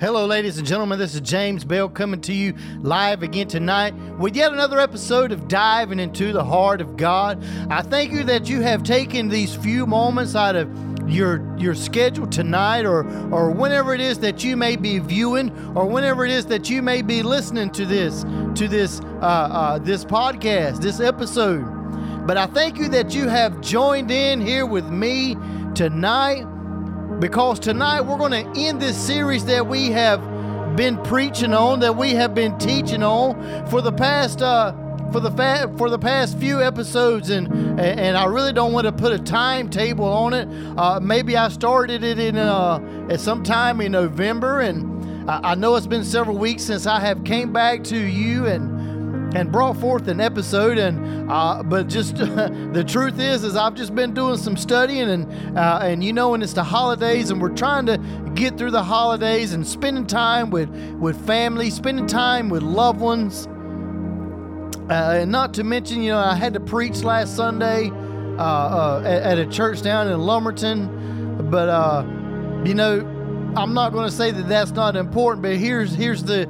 Hello, ladies and gentlemen. This is James Bell coming to you live again tonight with yet another episode of Diving into the Heart of God. I thank you that you have taken these few moments out of your your schedule tonight or or whenever it is that you may be viewing or whenever it is that you may be listening to this to this uh, uh, this podcast this episode but i thank you that you have joined in here with me tonight because tonight we're going to end this series that we have been preaching on, that we have been teaching on for the past uh, for the fa- for the past few episodes, and and I really don't want to put a timetable on it. Uh, maybe I started it in uh, at some time in November, and I, I know it's been several weeks since I have came back to you and and brought forth an episode and uh, but just the truth is is I've just been doing some studying and uh, and you know and it's the holidays and we're trying to get through the holidays and spending time with with family spending time with loved ones. Uh, and not to mention you know I had to preach last Sunday uh, uh, at, at, a church down in Lumberton but uh, you know I'm not going to say that that's not important, but here's here's the,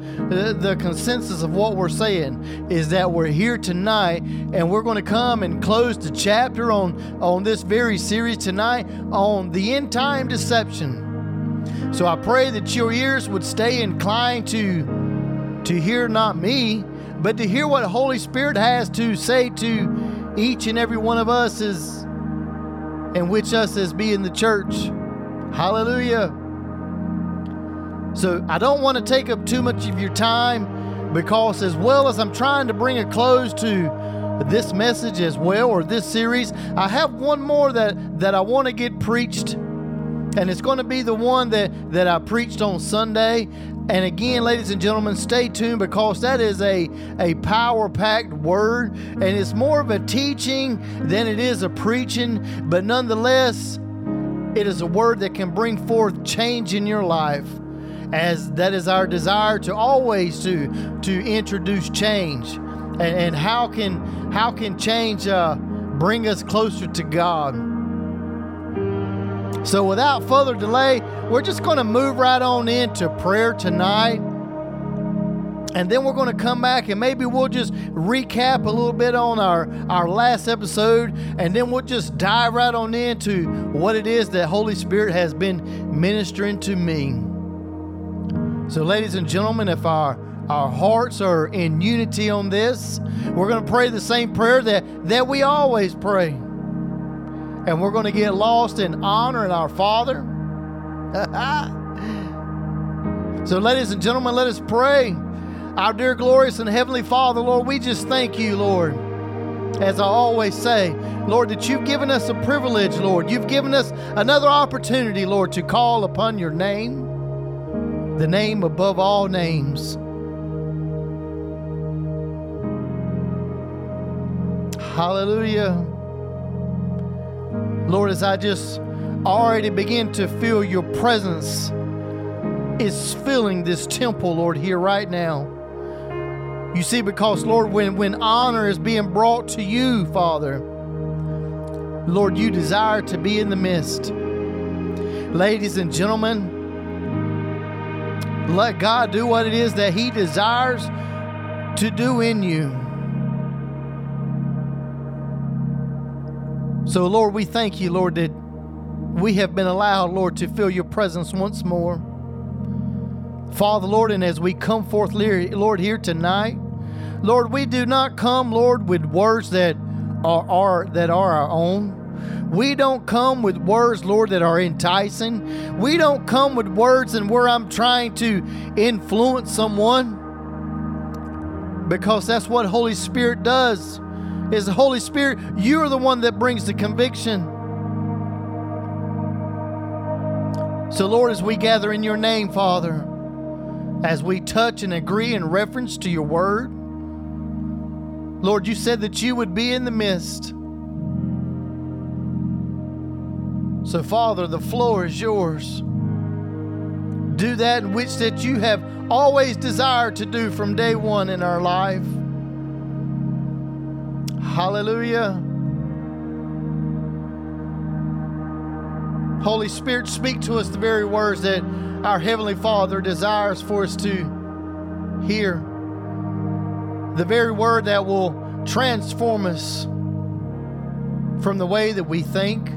the, consensus of what we're saying is that we're here tonight, and we're going to come and close the chapter on on this very series tonight on the end time deception. So I pray that your ears would stay inclined to to hear not me, but to hear what Holy Spirit has to say to each and every one of us as and which us as being the church. Hallelujah. So I don't want to take up too much of your time because, as well as I'm trying to bring a close to this message as well, or this series, I have one more that, that I want to get preached. And it's going to be the one that, that I preached on Sunday. And again, ladies and gentlemen, stay tuned because that is a, a power packed word. And it's more of a teaching than it is a preaching. But nonetheless, it is a word that can bring forth change in your life as that is our desire to always to to introduce change. And, and how can how can change uh, bring us closer to god? So without further delay we're just going to move right on into prayer tonight. And then we're going to come back and maybe we'll just recap a little bit on our, our last episode. And then we'll just dive right on into what it is that holy spirit has been ministering to me so, ladies and gentlemen, if our our hearts are in unity on this, we're going to pray the same prayer that, that we always pray. And we're going to get lost in honoring our Father. so, ladies and gentlemen, let us pray. Our dear, glorious, and heavenly Father, Lord, we just thank you, Lord. As I always say, Lord, that you've given us a privilege, Lord. You've given us another opportunity, Lord, to call upon your name the name above all names. Hallelujah. Lord, as I just already begin to feel your presence is filling this temple, Lord, here right now. You see, because, Lord, when, when honor is being brought to you, Father, Lord, you desire to be in the midst. Ladies and gentlemen, let God do what it is that He desires to do in you. So, Lord, we thank you, Lord, that we have been allowed, Lord, to feel your presence once more. Father, Lord, and as we come forth, Lord, here tonight, Lord, we do not come, Lord, with words that are, are that are our own. We don't come with words, Lord, that are enticing. We don't come with words and where I'm trying to influence someone because that's what Holy Spirit does. Is the Holy Spirit, you are the one that brings the conviction. So, Lord, as we gather in your name, Father, as we touch and agree in reference to your word, Lord, you said that you would be in the midst. So, Father, the floor is yours. Do that which that you have always desired to do from day one in our life. Hallelujah. Holy Spirit, speak to us the very words that our Heavenly Father desires for us to hear. The very word that will transform us from the way that we think,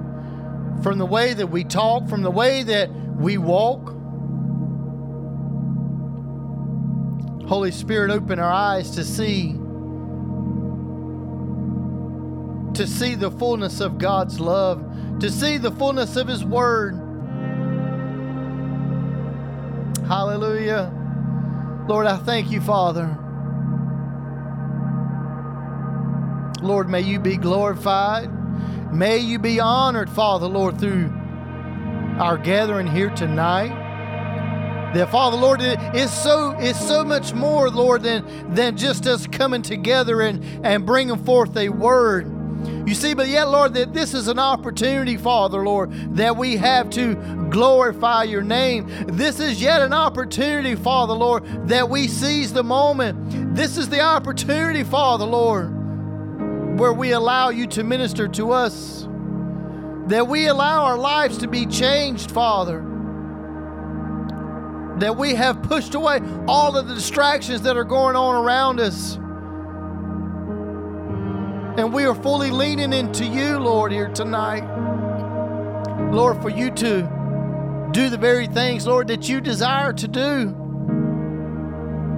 from the way that we talk, from the way that we walk. Holy Spirit, open our eyes to see to see the fullness of God's love, to see the fullness of His Word. Hallelujah. Lord, I thank you, Father. Lord, may you be glorified. May you be honored, Father, Lord, through our gathering here tonight. That Father, Lord, it is so it's so much more, Lord, than than just us coming together and, and bringing forth a word. You see, but yet, Lord, that this is an opportunity, Father, Lord, that we have to glorify your name. This is yet an opportunity, Father, Lord, that we seize the moment. This is the opportunity, Father, Lord, where we allow you to minister to us, that we allow our lives to be changed, Father. That we have pushed away all of the distractions that are going on around us. And we are fully leaning into you, Lord, here tonight. Lord, for you to do the very things, Lord, that you desire to do.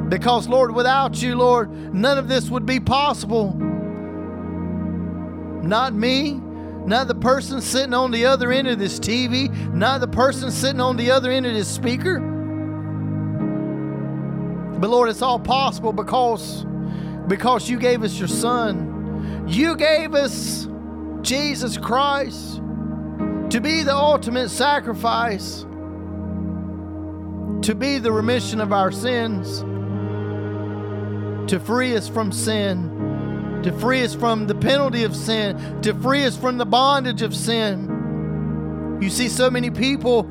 Because, Lord, without you, Lord, none of this would be possible. Not me, not the person sitting on the other end of this TV, not the person sitting on the other end of this speaker. But Lord, it's all possible because because you gave us your son. You gave us Jesus Christ to be the ultimate sacrifice, to be the remission of our sins, to free us from sin, to free us from the penalty of sin, to free us from the bondage of sin. You see, so many people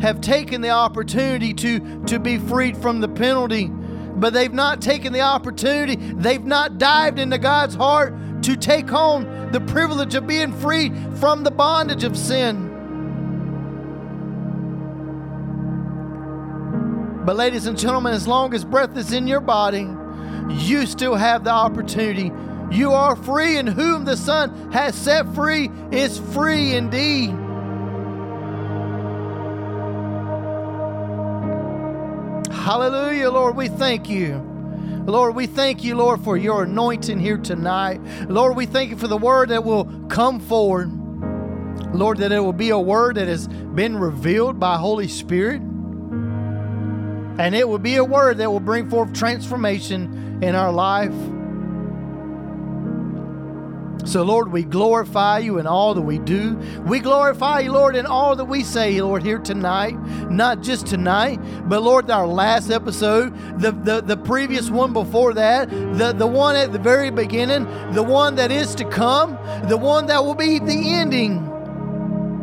have taken the opportunity to, to be freed from the penalty, but they've not taken the opportunity, they've not dived into God's heart to take on the privilege of being free from the bondage of sin. But, ladies and gentlemen, as long as breath is in your body, you still have the opportunity. You are free, and whom the Son has set free is free indeed. Hallelujah, Lord, we thank you. Lord, we thank you, Lord, for your anointing here tonight. Lord, we thank you for the word that will come forward. Lord, that it will be a word that has been revealed by Holy Spirit. And it will be a word that will bring forth transformation in our life. So, Lord, we glorify you in all that we do. We glorify you, Lord, in all that we say, Lord, here tonight. Not just tonight, but, Lord, our last episode, the, the, the previous one before that, the, the one at the very beginning, the one that is to come, the one that will be the ending.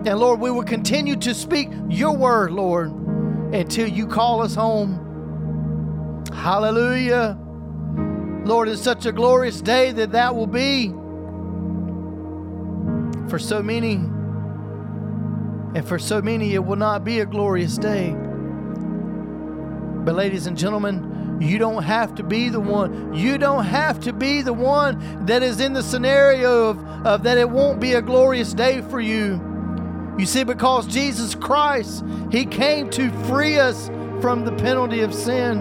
And, Lord, we will continue to speak your word, Lord, until you call us home. Hallelujah. Lord, it's such a glorious day that that will be for so many. And for so many, it will not be a glorious day. But, ladies and gentlemen, you don't have to be the one. You don't have to be the one that is in the scenario of, of that it won't be a glorious day for you. You see, because Jesus Christ, He came to free us from the penalty of sin.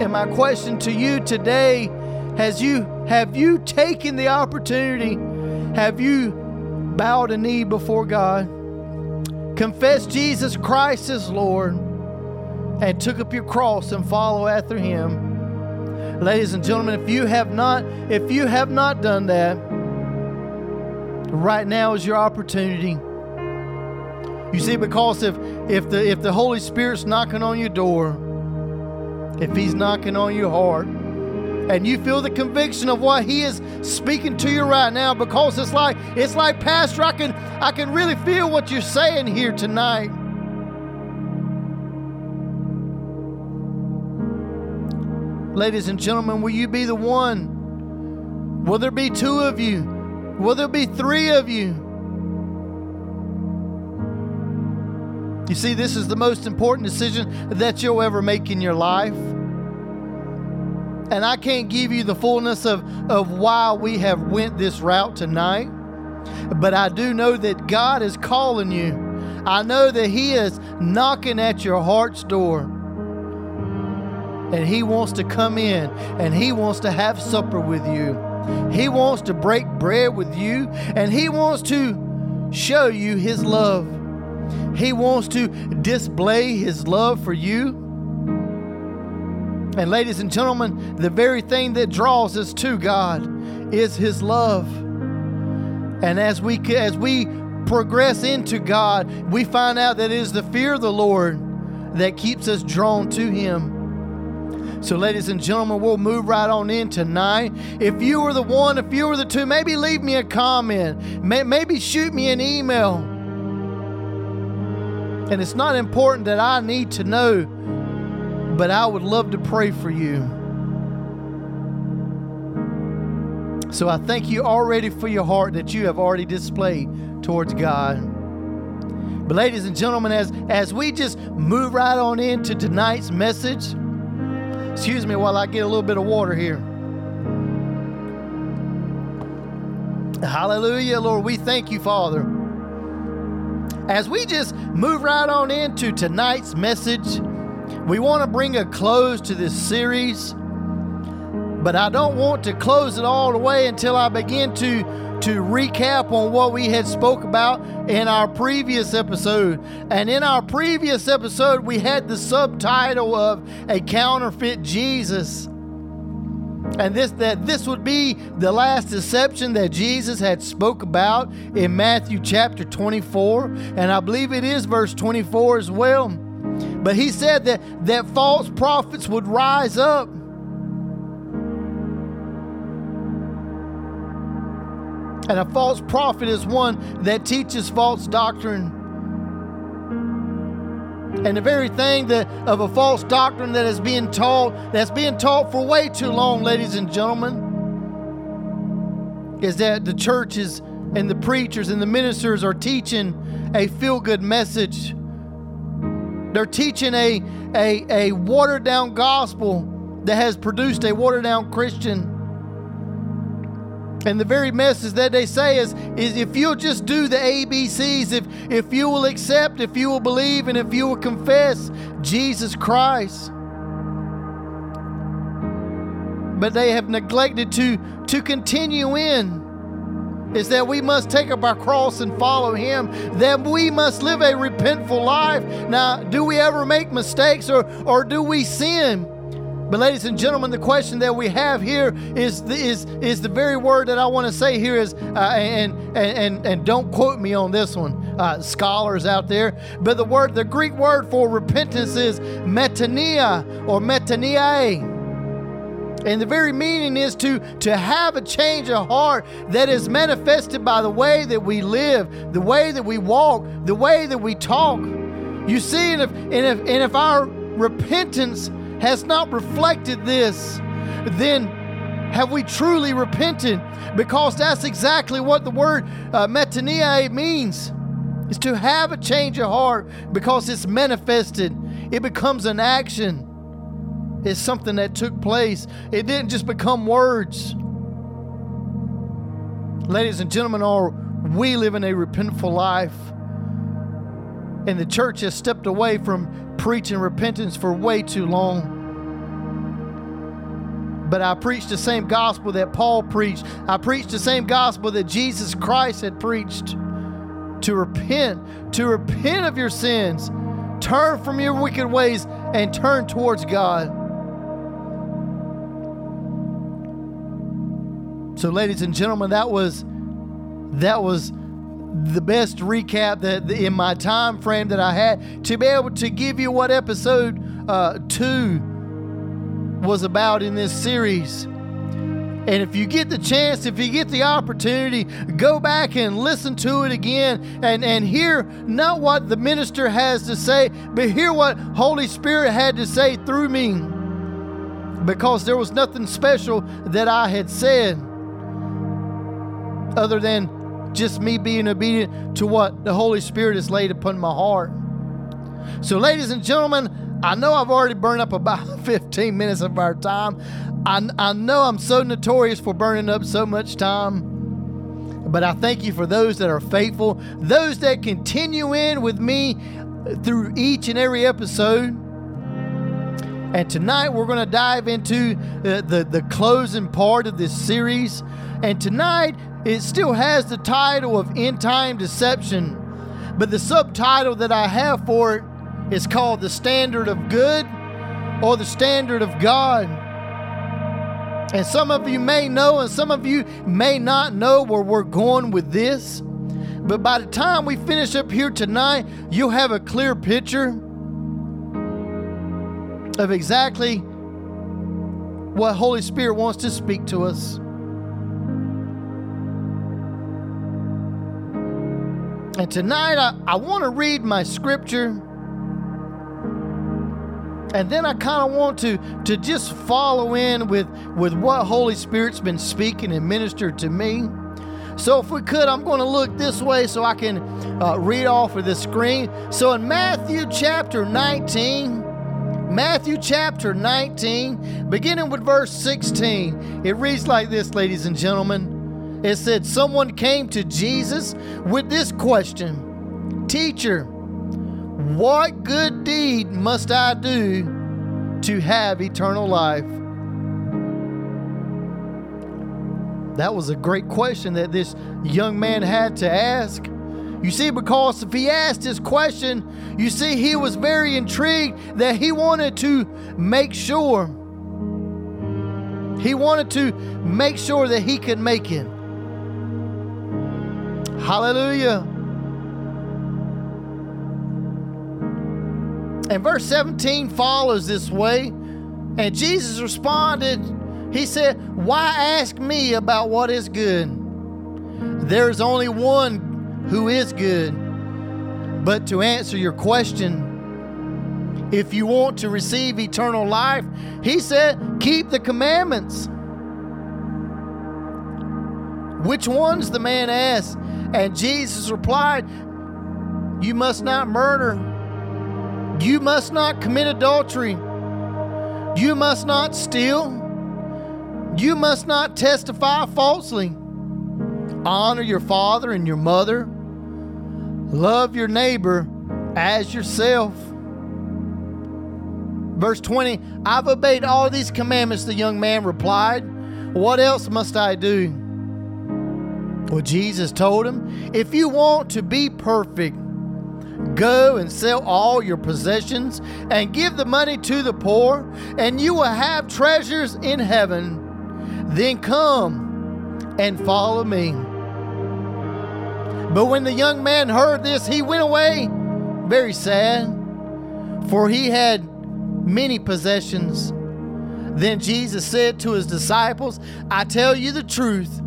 And my question to you today has you have you taken the opportunity have you bowed a knee before God, confessed Jesus Christ as Lord, and took up your cross and follow after Him? Ladies and gentlemen, if you have not, if you have not done that, right now is your opportunity. You see, because if if the if the Holy Spirit's knocking on your door, if He's knocking on your heart, and you feel the conviction of what he is speaking to you right now because it's like it's like pastor I can I can really feel what you're saying here tonight. Ladies and gentlemen, will you be the one? Will there be two of you? Will there be three of you? You see, this is the most important decision that you'll ever make in your life. And I can't give you the fullness of, of why we have went this route tonight. But I do know that God is calling you. I know that He is knocking at your heart's door. And He wants to come in and He wants to have supper with you. He wants to break bread with you and He wants to show you His love. He wants to display His love for you. And, ladies and gentlemen, the very thing that draws us to God is His love. And as we as we progress into God, we find out that it is the fear of the Lord that keeps us drawn to Him. So, ladies and gentlemen, we'll move right on in tonight. If you were the one, if you were the two, maybe leave me a comment. Maybe shoot me an email. And it's not important that I need to know, but I would love to pray for you. So I thank you already for your heart that you have already displayed towards God. But ladies and gentlemen, as as we just move right on into tonight's message, excuse me while I get a little bit of water here. Hallelujah, Lord, we thank you, Father. As we just move right on into tonight's message, we want to bring a close to this series but I don't want to close it all the way until I begin to to recap on what we had spoke about in our previous episode. And in our previous episode, we had the subtitle of a counterfeit Jesus. And this that this would be the last deception that Jesus had spoke about in Matthew chapter 24, and I believe it is verse 24 as well. But he said that that false prophets would rise up And a false prophet is one that teaches false doctrine. And the very thing that of a false doctrine that is being taught, that's being taught for way too long, ladies and gentlemen, is that the churches and the preachers and the ministers are teaching a feel good message. They're teaching a, a, a watered down gospel that has produced a watered down Christian. And the very message that they say is, is if you'll just do the ABCs, if, if you will accept, if you will believe, and if you will confess Jesus Christ. But they have neglected to, to continue in is that we must take up our cross and follow him that we must live a repentful life now do we ever make mistakes or or do we sin but, ladies and gentlemen, the question that we have here is the, is is the very word that I want to say here is, uh, and, and and and don't quote me on this one, uh, scholars out there. But the word, the Greek word for repentance is metanoia or metanoia. And the very meaning is to, to have a change of heart that is manifested by the way that we live, the way that we walk, the way that we talk. You see, and if, and if, and if our repentance has not reflected this, then have we truly repented? Because that's exactly what the word uh, metanoia means. Is to have a change of heart because it's manifested. It becomes an action. It's something that took place. It didn't just become words. Ladies and gentlemen, are we live in a repentful life? And the church has stepped away from preaching repentance for way too long. But I preached the same gospel that Paul preached. I preached the same gospel that Jesus Christ had preached to repent, to repent of your sins, turn from your wicked ways, and turn towards God. So, ladies and gentlemen, that was that was the best recap that in my time frame that I had to be able to give you what episode uh, two was about in this series. And if you get the chance, if you get the opportunity, go back and listen to it again and, and hear not what the minister has to say, but hear what Holy Spirit had to say through me. Because there was nothing special that I had said other than just me being obedient to what the Holy Spirit has laid upon my heart. So, ladies and gentlemen, I know I've already burned up about 15 minutes of our time. I, I know I'm so notorious for burning up so much time. But I thank you for those that are faithful, those that continue in with me through each and every episode. And tonight we're going to dive into the, the, the, closing part of this series. And tonight it still has the title of End Time Deception. But the subtitle that I have for it is called The Standard of Good or The Standard of God. And some of you may know, and some of you may not know where we're going with this. But by the time we finish up here tonight, you'll have a clear picture of exactly what Holy Spirit wants to speak to us. And tonight I, I want to read my scripture. And then I kind of want to to just follow in with with what Holy Spirit's been speaking and ministered to me. So if we could, I'm going to look this way so I can uh, read off of the screen. So in Matthew chapter 19, Matthew chapter 19, beginning with verse 16. It reads like this, ladies and gentlemen. It said, Someone came to Jesus with this question Teacher, what good deed must I do to have eternal life? That was a great question that this young man had to ask. You see, because if he asked this question, you see, he was very intrigued that he wanted to make sure. He wanted to make sure that he could make it. Hallelujah. And verse 17 follows this way. And Jesus responded, He said, Why ask me about what is good? There's only one who is good. But to answer your question, if you want to receive eternal life, he said, keep the commandments. Which ones? The man asked. And Jesus replied, You must not murder. You must not commit adultery. You must not steal. You must not testify falsely. Honor your father and your mother Love your neighbor as yourself. Verse 20 I've obeyed all these commandments, the young man replied. What else must I do? Well, Jesus told him, If you want to be perfect, go and sell all your possessions and give the money to the poor, and you will have treasures in heaven. Then come and follow me. But when the young man heard this, he went away very sad, for he had many possessions. Then Jesus said to his disciples, I tell you the truth,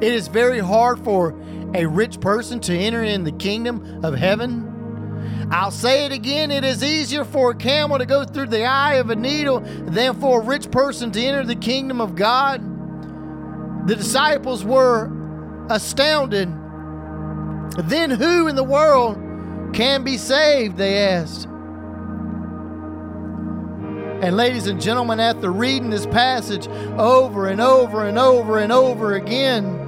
it is very hard for a rich person to enter in the kingdom of heaven. I'll say it again it is easier for a camel to go through the eye of a needle than for a rich person to enter the kingdom of God. The disciples were astounded then who in the world can be saved? They asked. And, ladies and gentlemen, after reading this passage over and over and over and over again,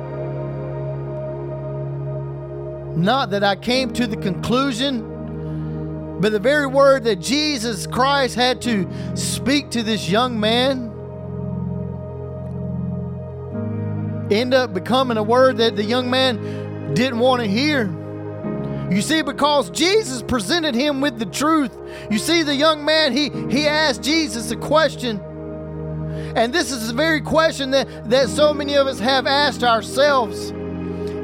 not that I came to the conclusion, but the very word that Jesus Christ had to speak to this young man end up becoming a word that the young man didn't want to hear. You see, because Jesus presented him with the truth. You see, the young man, he, he asked Jesus a question. And this is the very question that, that so many of us have asked ourselves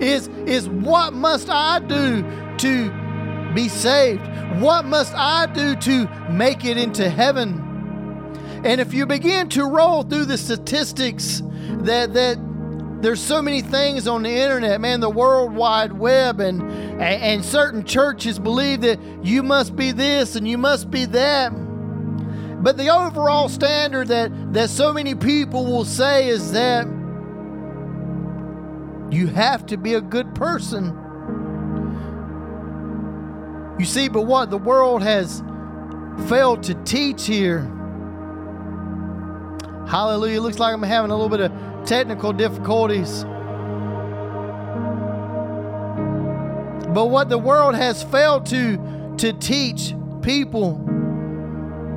is, is what must I do to be saved? What must I do to make it into heaven? And if you begin to roll through the statistics that, that there's so many things on the internet, man, the World Wide Web, and, and certain churches believe that you must be this and you must be that. But the overall standard that, that so many people will say is that you have to be a good person. You see, but what the world has failed to teach here. Hallelujah. Looks like I'm having a little bit of technical difficulties. But what the world has failed to, to teach people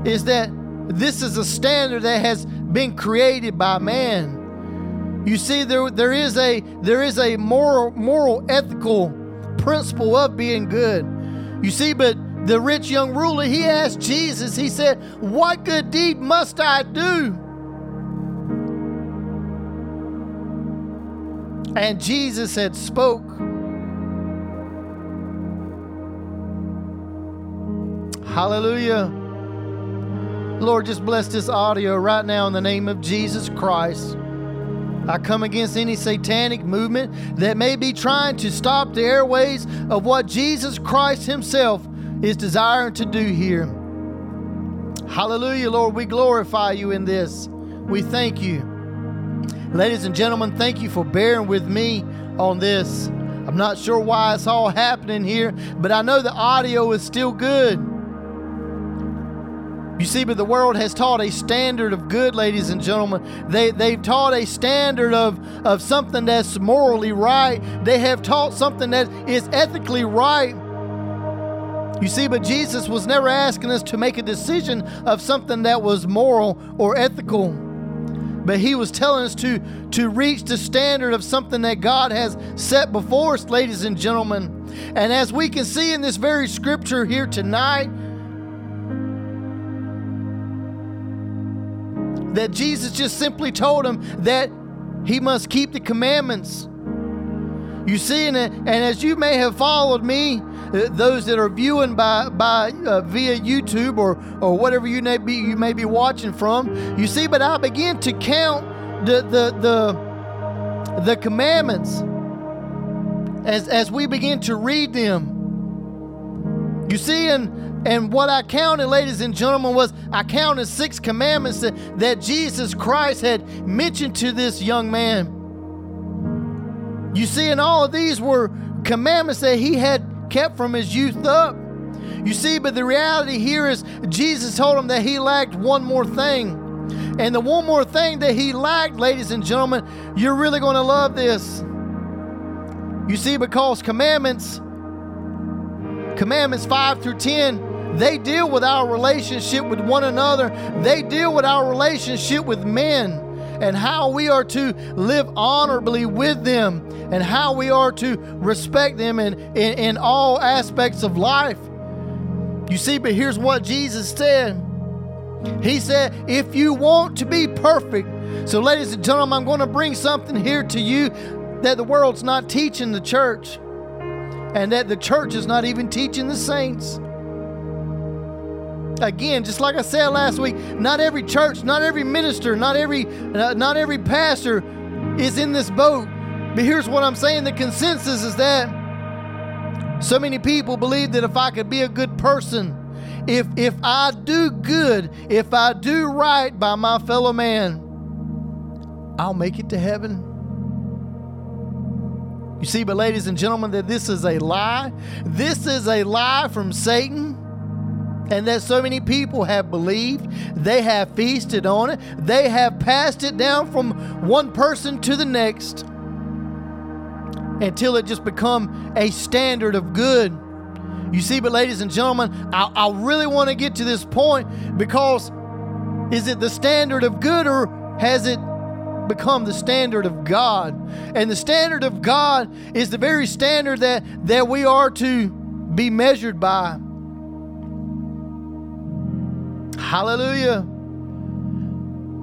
is that this is a standard that has been created by man. You see, there, there is a there is a moral moral ethical principle of being good. You see, but the rich young ruler, he asked Jesus, he said, What good deed must I do? And Jesus had spoke. Hallelujah. Lord, just bless this audio right now in the name of Jesus Christ. I come against any satanic movement that may be trying to stop the airways of what Jesus Christ Himself is desiring to do here. Hallelujah, Lord. We glorify you in this. We thank you. Ladies and gentlemen, thank you for bearing with me on this. I'm not sure why it's all happening here, but I know the audio is still good. You see, but the world has taught a standard of good, ladies and gentlemen. They, they've taught a standard of, of something that's morally right. They have taught something that is ethically right. You see, but Jesus was never asking us to make a decision of something that was moral or ethical. But he was telling us to, to reach the standard of something that God has set before us, ladies and gentlemen. And as we can see in this very scripture here tonight, that Jesus just simply told him that he must keep the commandments. You see, and, and as you may have followed me, uh, those that are viewing by by uh, via YouTube or or whatever you may be you may be watching from, you see. But I begin to count the the the the commandments as as we begin to read them. You see, and and what I counted, ladies and gentlemen, was I counted six commandments that, that Jesus Christ had mentioned to this young man. You see, and all of these were commandments that he had kept from his youth up. You see, but the reality here is Jesus told him that he lacked one more thing. And the one more thing that he lacked, ladies and gentlemen, you're really going to love this. You see, because commandments, commandments 5 through 10, they deal with our relationship with one another. They deal with our relationship with men and how we are to live honorably with them and how we are to respect them in, in, in all aspects of life. You see, but here's what Jesus said He said, If you want to be perfect, so ladies and gentlemen, I'm going to bring something here to you that the world's not teaching the church and that the church is not even teaching the saints. Again, just like I said last week, not every church, not every minister, not every uh, not every pastor is in this boat. But here's what I'm saying, the consensus is that so many people believe that if I could be a good person, if if I do good, if I do right by my fellow man, I'll make it to heaven. You see, but ladies and gentlemen, that this is a lie. This is a lie from Satan and that so many people have believed, they have feasted on it, they have passed it down from one person to the next until it just become a standard of good. You see, but ladies and gentlemen, I, I really want to get to this point because is it the standard of good or has it become the standard of God? And the standard of God is the very standard that, that we are to be measured by. Hallelujah.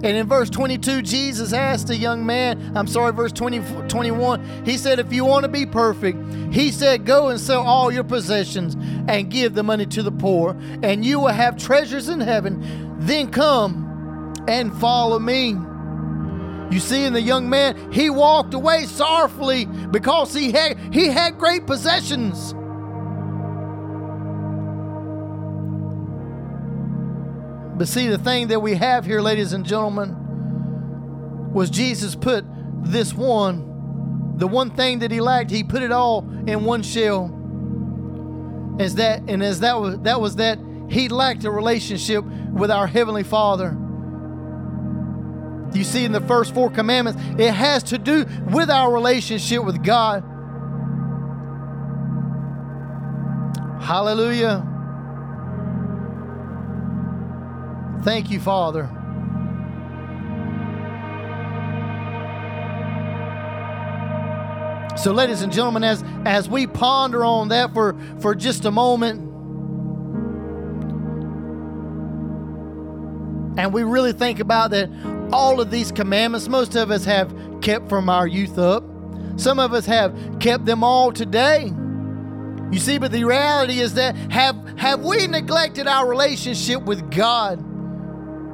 And in verse 22, Jesus asked the young man, I'm sorry, verse 20, 21, he said, If you want to be perfect, he said, Go and sell all your possessions and give the money to the poor, and you will have treasures in heaven. Then come and follow me. You see, in the young man, he walked away sorrowfully because he had, he had great possessions. But see, the thing that we have here, ladies and gentlemen, was Jesus put this one, the one thing that he lacked, he put it all in one shell. As that and as that was that was that he lacked a relationship with our heavenly Father. You see in the first four commandments, it has to do with our relationship with God. Hallelujah. Thank you, Father. So, ladies and gentlemen, as, as we ponder on that for, for just a moment, and we really think about that all of these commandments, most of us have kept from our youth up. Some of us have kept them all today. You see, but the reality is that have have we neglected our relationship with God?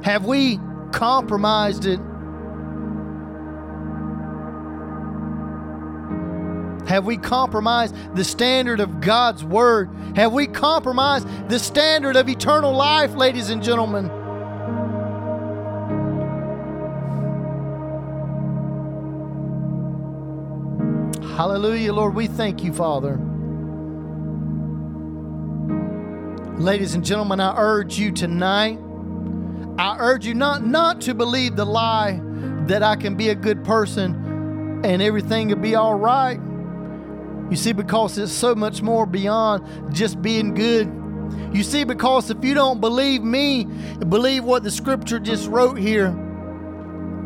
Have we compromised it? Have we compromised the standard of God's word? Have we compromised the standard of eternal life, ladies and gentlemen? Hallelujah, Lord. We thank you, Father. Ladies and gentlemen, I urge you tonight, I urge you not, not to believe the lie that I can be a good person and everything will be all right. You see, because it's so much more beyond just being good. You see, because if you don't believe me, believe what the scripture just wrote here,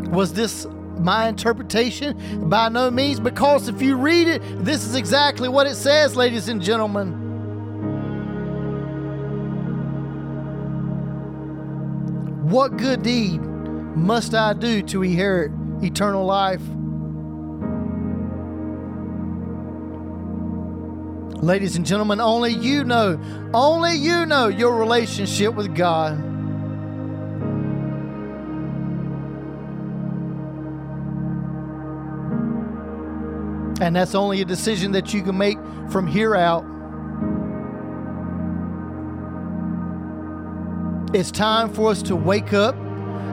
was this my interpretation? By no means, because if you read it, this is exactly what it says, ladies and gentlemen. What good deed must I do to inherit eternal life? Ladies and gentlemen, only you know, only you know your relationship with God. And that's only a decision that you can make from here out. It's time for us to wake up.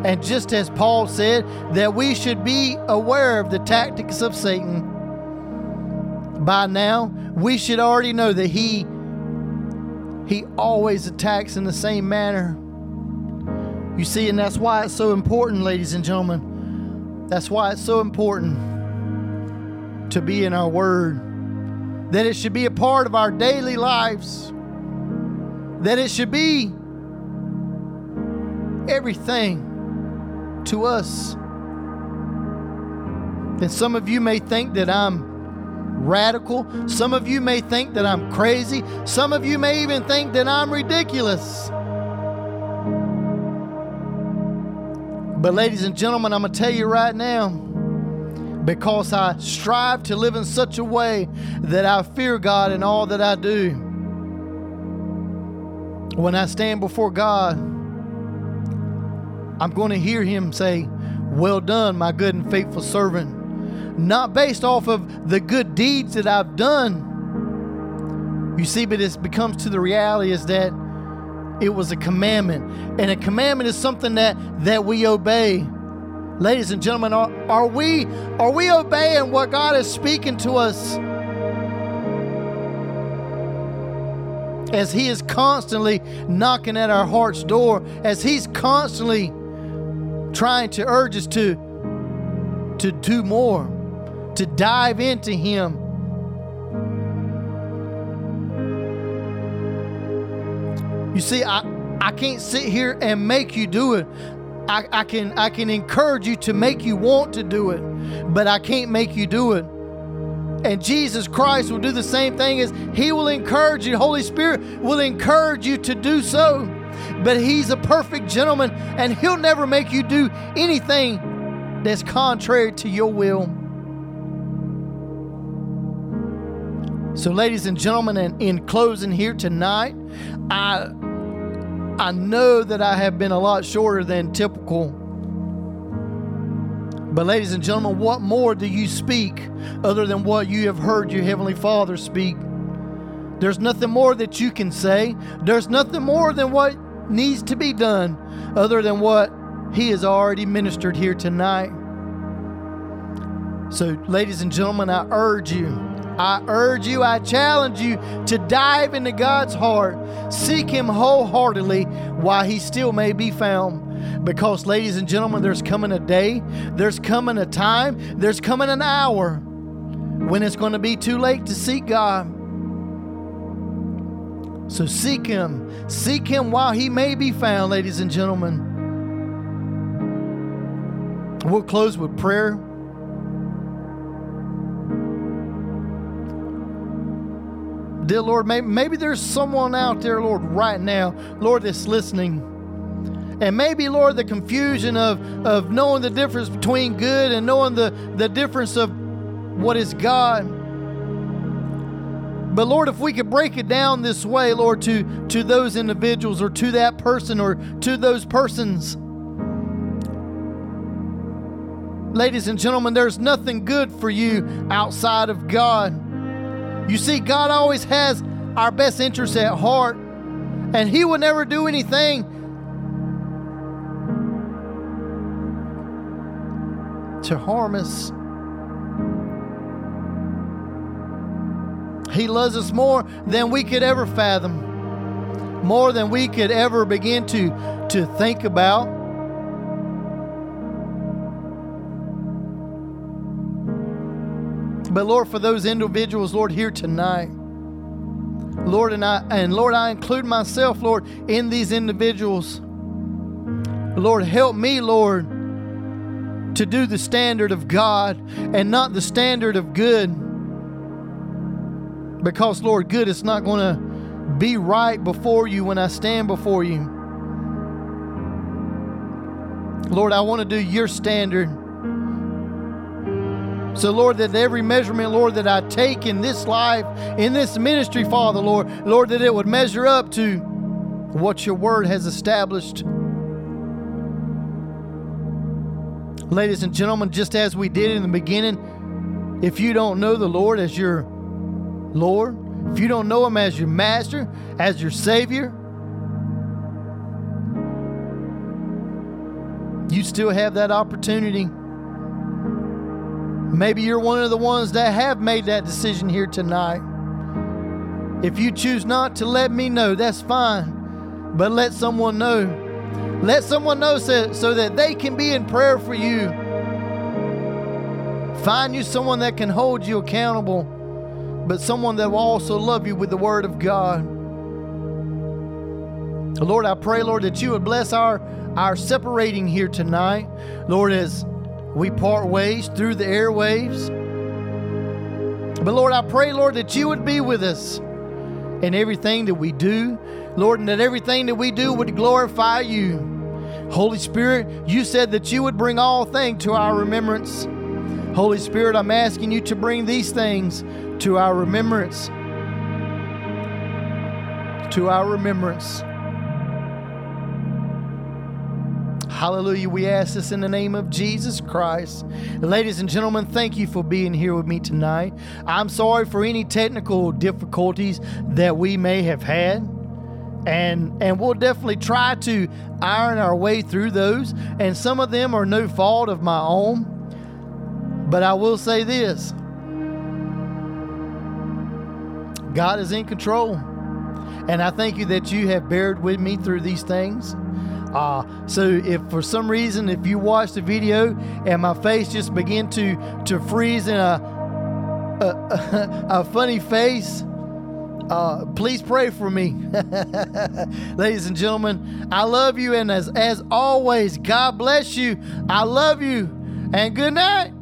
And just as Paul said, that we should be aware of the tactics of Satan. By now, we should already know that he he always attacks in the same manner. You see, and that's why it's so important, ladies and gentlemen. That's why it's so important to be in our word. That it should be a part of our daily lives. That it should be everything to us. And some of you may think that I'm radical. Some of you may think that I'm crazy. Some of you may even think that I'm ridiculous. But, ladies and gentlemen, I'm going to tell you right now because I strive to live in such a way that I fear God in all that I do. When I stand before God, I'm going to hear Him say, Well done, my good and faithful servant not based off of the good deeds that I've done. You see, but it becomes to the reality is that it was a commandment. And a commandment is something that that we obey. Ladies and gentlemen, are, are we are we obeying what God is speaking to us? As He is constantly knocking at our heart's door, as He's constantly trying to urge us to to do more to dive into Him. You see, I, I can't sit here and make you do it. I, I can I can encourage you to make you want to do it, but I can't make you do it. And Jesus Christ will do the same thing as He will encourage you. Holy Spirit will encourage you to do so. But He's a perfect gentleman, and He'll never make you do anything that's contrary to your will. So, ladies and gentlemen, and in closing here tonight, I I know that I have been a lot shorter than typical. But, ladies and gentlemen, what more do you speak other than what you have heard your Heavenly Father speak? There's nothing more that you can say. There's nothing more than what needs to be done other than what He has already ministered here tonight. So, ladies and gentlemen, I urge you I urge you, I challenge you to dive into God's heart. Seek Him wholeheartedly while He still may be found. Because, ladies and gentlemen, there's coming a day, there's coming a time, there's coming an hour when it's going to be too late to seek God. So seek Him. Seek Him while He may be found, ladies and gentlemen. We'll close with prayer. Dear Lord, maybe, maybe there's someone out there, Lord, right now, Lord, that's listening. And maybe, Lord, the confusion of, of knowing the difference between good and knowing the, the difference of what is God. But Lord, if we could break it down this way, Lord, to, to those individuals or to that person or to those persons. Ladies and gentlemen, there's nothing good for you outside of God. You see, God always has our best interests at heart, and He will never do anything to harm us. He loves us more than we could ever fathom, more than we could ever begin to, to think about. But Lord, for those individuals, Lord, here tonight, Lord, and I and Lord, I include myself, Lord, in these individuals. Lord, help me, Lord, to do the standard of God and not the standard of good. Because, Lord, good is not going to be right before you when I stand before you. Lord, I want to do your standard. So, Lord, that every measurement, Lord, that I take in this life, in this ministry, Father, Lord, Lord, that it would measure up to what your word has established. Ladies and gentlemen, just as we did in the beginning, if you don't know the Lord as your Lord, if you don't know Him as your master, as your Savior, you still have that opportunity. Maybe you're one of the ones that have made that decision here tonight. If you choose not to let me know, that's fine. But let someone know. Let someone know so, so that they can be in prayer for you. Find you someone that can hold you accountable, but someone that will also love you with the Word of God. Lord, I pray, Lord, that you would bless our, our separating here tonight. Lord, as we part ways through the airwaves. But Lord, I pray, Lord, that you would be with us in everything that we do, Lord, and that everything that we do would glorify you. Holy Spirit, you said that you would bring all things to our remembrance. Holy Spirit, I'm asking you to bring these things to our remembrance. To our remembrance. Hallelujah. We ask this in the name of Jesus Christ. Ladies and gentlemen, thank you for being here with me tonight. I'm sorry for any technical difficulties that we may have had. And, and we'll definitely try to iron our way through those. And some of them are no fault of my own. But I will say this God is in control. And I thank you that you have bared with me through these things. Uh, so if for some reason, if you watch the video and my face just begin to, to freeze in a, a, a funny face, uh, please pray for me. Ladies and gentlemen, I love you. And as, as always, God bless you. I love you. And good night.